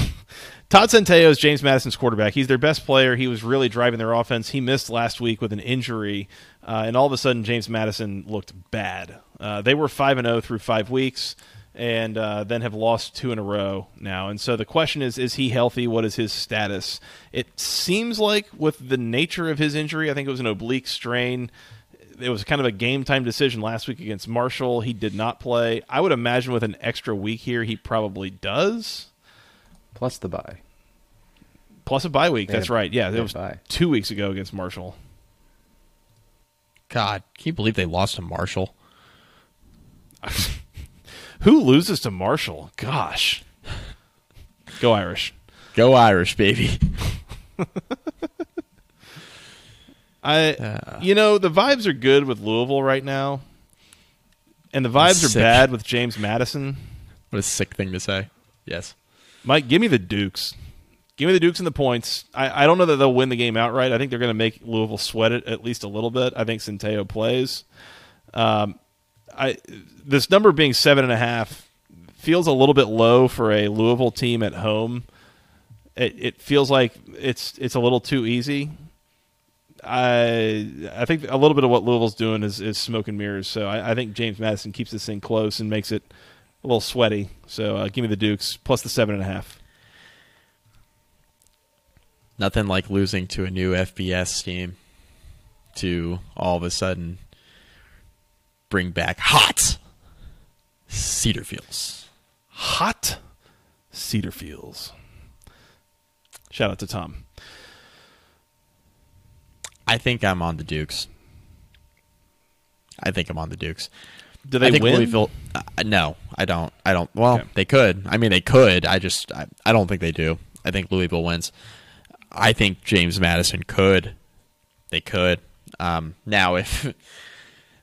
Todd Centeio is James Madison's quarterback. He's their best player. He was really driving their offense. He missed last week with an injury, uh, and all of a sudden, James Madison looked bad. Uh, they were five and zero through five weeks, and uh, then have lost two in a row now. And so the question is: Is he healthy? What is his status? It seems like with the nature of his injury, I think it was an oblique strain. It was kind of a game time decision last week against Marshall. He did not play. I would imagine with an extra week here, he probably does. Plus the bye. Plus a bye week. They That's had- right. Yeah, they it was bye. two weeks ago against Marshall. God, can you believe they lost to Marshall? (laughs) Who loses to Marshall? Gosh. Go Irish. Go Irish, baby. (laughs) I, you know, the vibes are good with Louisville right now, and the vibes are Sick. bad with James Madison. What a sick thing to say. Yes. Mike, give me the Dukes. Give me the Dukes and the points. I, I don't know that they'll win the game outright. I think they're going to make Louisville sweat it at least a little bit. I think Centeio plays. Um, I this number being seven and a half feels a little bit low for a Louisville team at home. It, it feels like it's it's a little too easy. I I think a little bit of what Louisville's doing is, is smoke and mirrors. So I, I think James Madison keeps this thing close and makes it a little sweaty. So uh, give me the Dukes plus the seven and a half. Nothing like losing to a new FBS team to all of a sudden bring back hot Cedar Fields. Hot Cedar Fields. Shout out to Tom. I think I'm on the Dukes. I think I'm on the Dukes. Do they I think win? Louisville. Uh, no, I don't. I don't. Well, Okay. they could. I mean, they could. I just. I, I don't think they do. I think Louisville wins. I think James Madison could. They could. Um, now, if (laughs)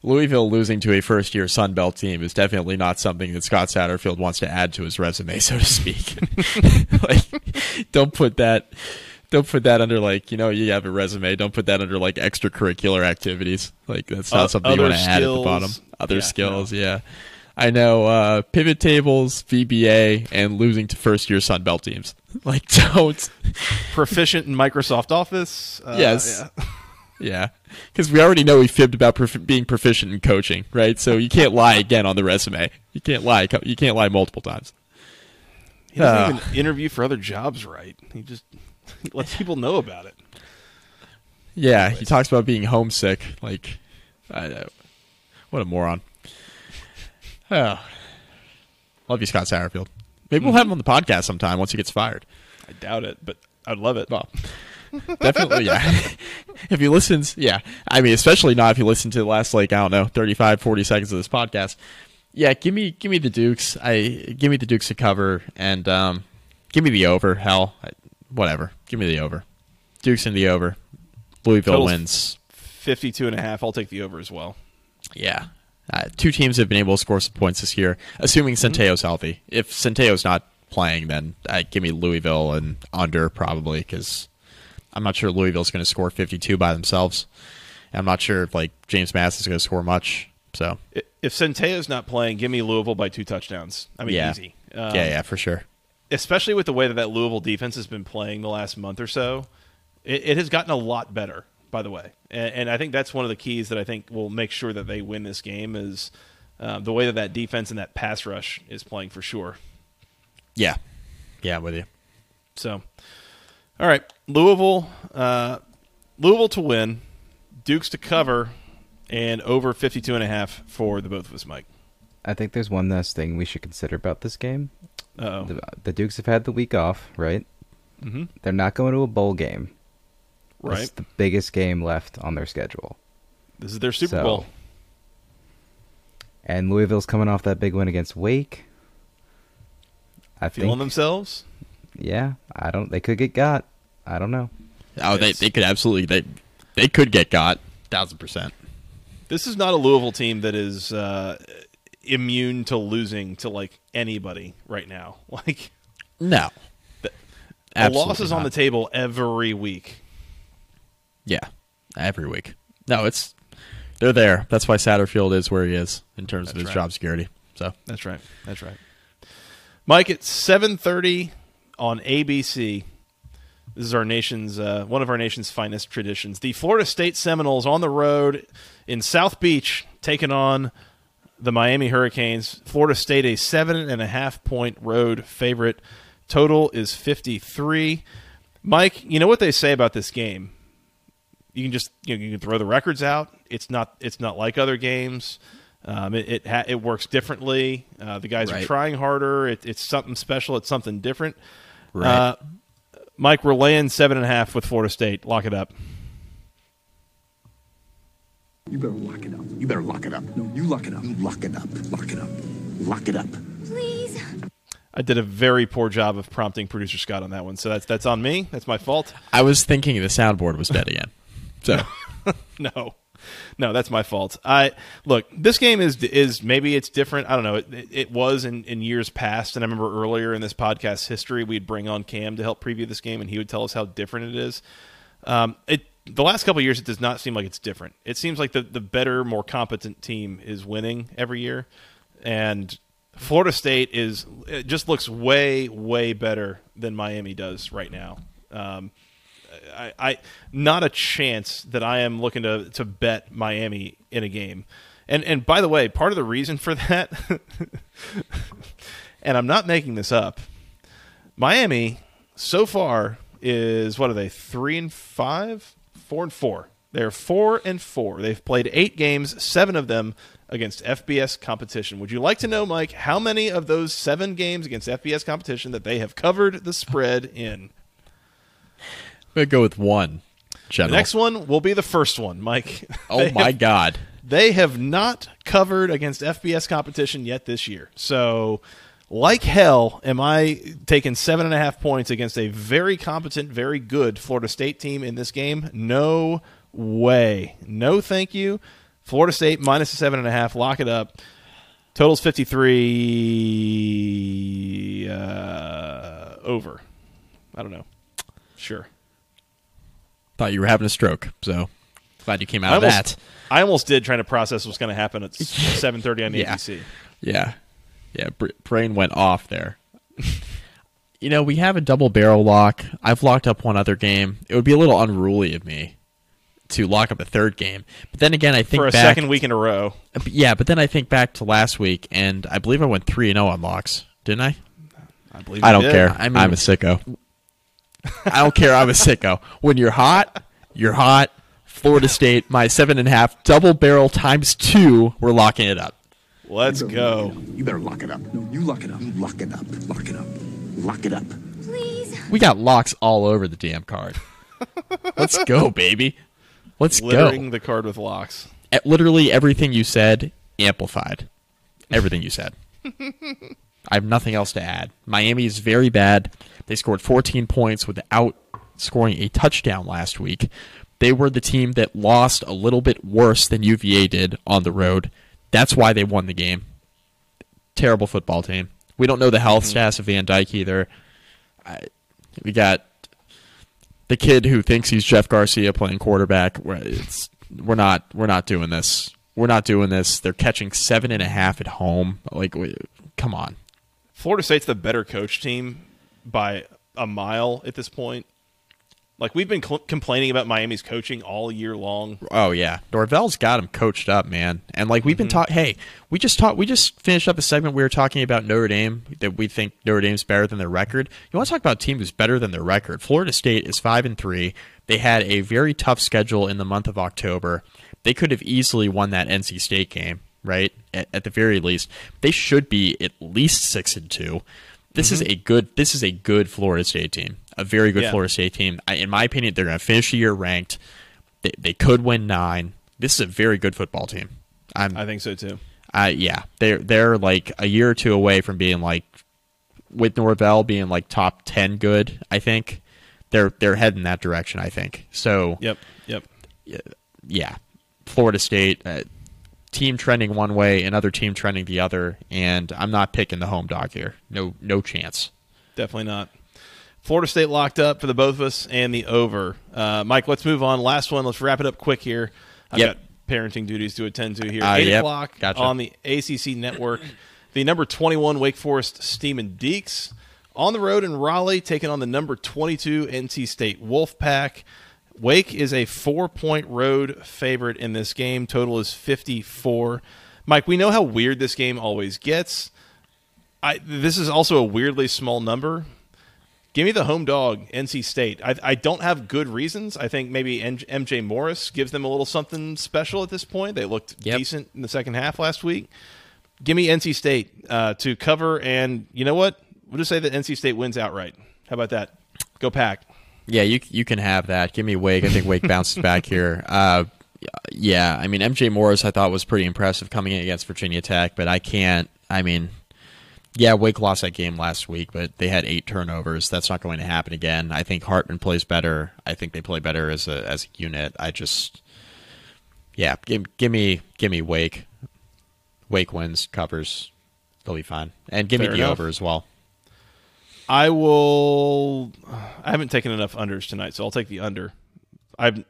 Louisville losing to a first-year Sun Belt team is definitely not something that Scott Satterfield wants to add to his resume, so to speak. (laughs) like, don't put that. Don't put that under like you know you have a resume. Don't put that under like extracurricular activities. Like that's not Uh, something you want to add at the bottom. Other Yeah, skills, yeah. I know uh, pivot tables, VBA, and losing to first year Sun Belt teams. (laughs) Like don't. Proficient in Microsoft Office. Uh, Yes. yeah. (laughs) Yeah, because we already know he fibbed about prof- being proficient in coaching, right? So you can't lie again on the resume. You can't lie. You can't lie multiple times. He doesn't Uh. even interview for other jobs right. He just he lets (laughs) people know about it. Yeah, he talks about being homesick. Like, I know. What a moron. (sighs) Oh. Love you, Scott Satterfield. Maybe we'll have him on the podcast sometime once he gets fired. I doubt it, but I'd love it. Well, definitely, yeah. (laughs) if he listens, yeah. I mean, especially not if you listen to the last, like, I don't know, 35, 40 seconds of this podcast. Yeah, give me give me the Dukes. I give me the Dukes to cover and um, give me the over. Hell, I, whatever. Give me the over. Dukes in the over. Louisville Total's- wins. 52 and a half. I'll take the over as well. Yeah. Uh, two teams have been able to score some points this year, assuming Centeio's healthy. If Centeio's not playing, then uh, give me Louisville and under probably because I'm not sure Louisville's going to score 52 by themselves. I'm not sure if like James Madison is going to score much. So If Centeio's not playing, give me Louisville by two touchdowns. I mean, yeah, easy. Um, yeah, yeah, for sure. especially with the way that that Louisville defense has been playing the last month or so, it, it has gotten a lot better. By the way, and, and I think that's one of the keys that I think will make sure that they win this game is um, the way that that defense and that pass rush is playing for sure. Yeah, yeah, I'm with you. So, all right, Louisville, uh, Louisville to win, Dukes to cover, and over 52 and a half for the both of us, Mike. I think there's one last thing we should consider about this game. Uh-oh. The, the Dukes have had the week off, right? Mhm. They're not going to a bowl game. Right. is the biggest game left on their schedule. This is their Super So, Bowl. And Louisville's coming off that big win against Wake. I Feeling think, themselves? Yeah, I don't. They could get got. I don't know. Oh, they Yes. they could absolutely they they could get got thousand percent. This is not a Louisville team that is uh, immune to losing to like anybody right now. (laughs) Like No, the Absolutely loss is on the table every week. Yeah, every week. No, it's they're there. That's why Satterfield is where he is in terms of his right. job security. So That's right. That's right. Mike, it's seven thirty on ABC. This is our nation's uh, one of our nation's finest traditions. The Florida State Seminoles on the road in South Beach, taking on the Miami Hurricanes. Florida State a seven and a half point road favorite. Total is fifty three. Mike, you know what they say about this game? You can just you, know, you can throw the records out. It's not it's not like other games. Um, it it, ha- it works differently. Uh, the guys are trying harder. It, it's something special. It's something different. Right. Uh, Mike, we're laying seven and a half with Florida State. Lock it up. You better lock it up. You better lock it up. No, you lock it up. You lock it up. Lock it up. Lock it up. Please. I did a very poor job of prompting producer Scott on that one, so that's that's on me. That's my fault. I was thinking the soundboard was dead again. So (laughs) no, no, that's my fault. I look. This game is is maybe it's different. I don't know. It, it, was in, in years past, and I remember earlier in this podcast history, we'd bring on Cam to help preview this game, and he would tell us how different it is. Um, it the last couple of years, it does not seem like it's different. It seems like the the better, more competent team is winning every year, and Florida State is it just looks way way better than Miami does right now. Um, I, I not a chance that I am looking to to bet Miami in a game. And and by the way, part of the reason for (laughs) that, and I'm not making this up, Miami so far is what are they three and five, four and four. They're four and four. They've played eight games, seven of them against FBS competition. Would you like to know, Mike, how many of those seven games against FBS competition that they have covered the spread in? I'm gonna go with one. The next one will be the first one, Mike. (laughs) oh my have- God. They have not covered against FBS competition yet this year. So, like hell, am I taking seven and a half points against a very competent, very good Florida State team in this game? No way. No, thank you. Florida State minus the seven and a half. Lock it up. Totals 53 uh, over. I don't know. Sure. Thought you were having a stroke. So glad you came out I of almost, that. I almost did trying to process what's going to happen at (laughs) 7:30 on Yeah. ABC. Yeah, yeah. Br- brain went off there. (laughs) you know, we have a double barrel lock. I've locked up one other game. It would be a little unruly of me to lock up a third game. But then again, I think for a back, second week in a row. Yeah, but then I think back to last week, and I believe I went three and zero on locks, didn't I? I believe I don't did. care. I mean- I'm a sicko. I don't care. I'm a sicko. When you're hot, you're hot. Florida State, my seven and a half double barrel times two. We're locking it up. Let's You go. it up. You better lock it up. No, you lock it up. You lock it up. Lock it up. Lock it up. Please. We got locks all over the damn card. Let's go, baby. Let's Littering go. the card with locks. Eh, Literally everything you said amplified. Everything you said. (laughs) I have nothing else to add. Miami is very bad. They scored 14 points without scoring a touchdown last week. They were the team that lost a little bit worse than UVA did on the road. That's why they won the game. Terrible football team. We don't know the health mm-hmm. status of Van Dyke either. I, we got the kid who thinks he's Jeff Garcia playing quarterback. We're, it's, we're not we're not doing this. We're not doing this. They're catching seven and a half at home. Like, we, come on. Florida State's the better coach team by a mile at this point. Like we've been cl- complaining about Miami's coaching all year long. Oh yeah, Norvell's got him coached up, man. And like we've been Mm-hmm. talking. Hey, we just talked. We just finished up a segment. We were talking about Notre Dame that we think Notre Dame's better than their record. You want to talk about a team who's better than their record? Florida State is five and three. They had a very tough schedule in the month of October. They could have easily won that NC State game, right? At, at the very least, they should be at least six and two. This is a good. This is a good Florida State team. A very good Yeah. Florida State team. I, in my opinion, they're going to finish the year ranked. They, they could win nine. This is a very good football team. I'm, I think so too. uh, yeah, they're they're like a year or two away from being like with Norvell being like top ten good. I think they're they're heading that direction. I think so. Yep. Yep. Yeah, Florida State uh, team trending one way, another team trending the other, and I'm not picking the home dog here. No no chance. Definitely not. Florida State locked up for the both of us and the over. Uh, Mike, let's move on. Last one. Let's wrap it up quick here. I've Yep. got parenting duties to attend to here. Uh, 8 yep. o'clock Gotcha. on the ACC network. The number 21 Wake Forest Demon Deacs on the road in Raleigh, taking on the number 22 NC State Wolfpack. Wake is a four point road favorite in this game. Total is 54. Mike, we know how weird this game always gets. I, this is also a weirdly small number. Give me the home dog, NC State. I, I don't have good reasons. I think maybe MJ Morris gives them a little something special at this point. They looked Yep. decent in the second half last week. Give me NC State uh, to cover, and you know what? We'll just say that NC State wins outright. How about that? Go pack. Yeah, you you can have that. Give me Wake. I think Wake bounces back here. Uh, yeah, I mean MJ Morris I thought was pretty impressive coming in against Virginia Tech, but I can't. I mean, yeah, Wake lost that game last week, but they had eight turnovers. That's not going to happen again. I think Hartman plays better. I think they play better as a as a unit. I just, yeah, give give me give me Wake. Wake wins, covers. They'll be fine, and give Fair me the enough. over as well. I will. I haven't taken enough unders tonight, so I'll take the under. I've.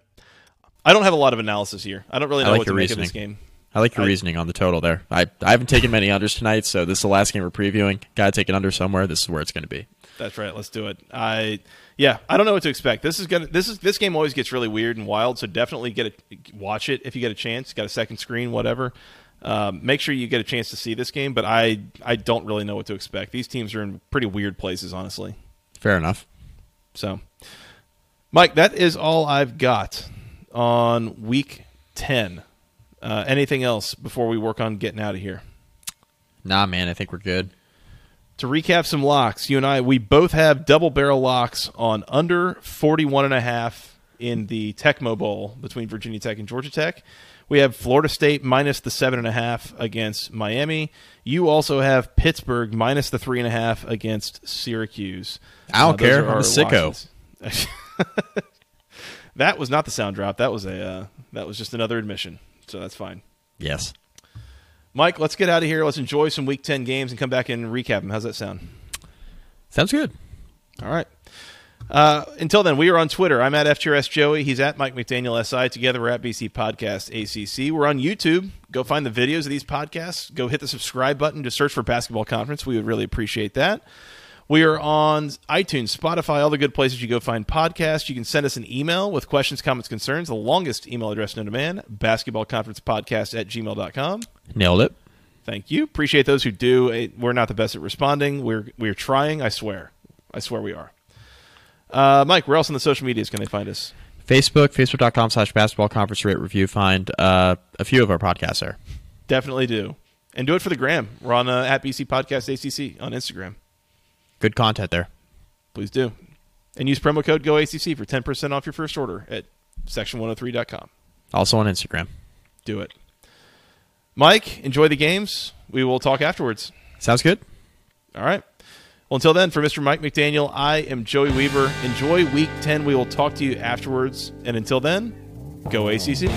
I don't have a lot of analysis here. I don't really know like what to your make of this game. I like your I- reasoning on the total there. I I haven't taken many unders tonight, so this is the last game we're previewing. Got to take an under somewhere. This is where it's going to be. That's right. Let's do it. I yeah. I don't know what to expect. This is gonna. This is this game always gets really weird and wild. So definitely get a watch it if you get a chance. Got a second screen, whatever. Um, make sure you get a chance to see this game. But I I don't really know what to expect. These teams are in pretty weird places, honestly. Fair enough. So, Mike, that is all I've got on week ten. Uh, anything else before we work on getting out of here? Nah, man, I think we're good. to recap some locks, you and I, we both have double barrel locks on under 41 and a half in the Tecmo Bowl between Virginia Tech and Georgia Tech. We have Florida State minus the seven and a half against Miami. You also have Pittsburgh minus the three and a half against Syracuse. I don't those care. I'm a sicko. (laughs) that was not the sound drop. That was a uh, that was just another admission. So that's fine. Yes. Mike, let's get out of here. Let's enjoy some Week Ten games and come back and recap them. How's that sound? Sounds good. All right. Uh, until then, we are on Twitter. I'm at FTRS Joey. He's at Mike McDaniel SI. Together, we're at BC Podcast ACC. We're on YouTube. Go find the videos of these podcasts. Go hit the subscribe button. Just search for Basketball Conference. We would really appreciate that. We are on iTunes, Spotify, all the good places you go find podcasts. You can send us an email with questions, comments, concerns. The longest email address known to man, basketballconferencepodcast at gmail.com. Nailed it. Thank you. Appreciate those who do. We're not the best at responding. We're we're trying. I swear. I swear we are. Uh, Mike, where else on the social medias can they find us? Facebook, facebook.com slash basketball conference rate review. Find uh, a few of our podcasts there. Definitely do, and do it for the gram. We're on uh, at BC Podcast ACC on Instagram. Good content there. Please do, and use promo code GoACC for ten percent off your first order at section103.com. Also on Instagram. Do it, Mike. Enjoy the games. We will talk afterwards. Sounds good. All right. Well, until then, for Mr. Mike McDaniel, I am Joey Weaver. Enjoy week 10. We will talk to you afterwards. And until then, go ACC.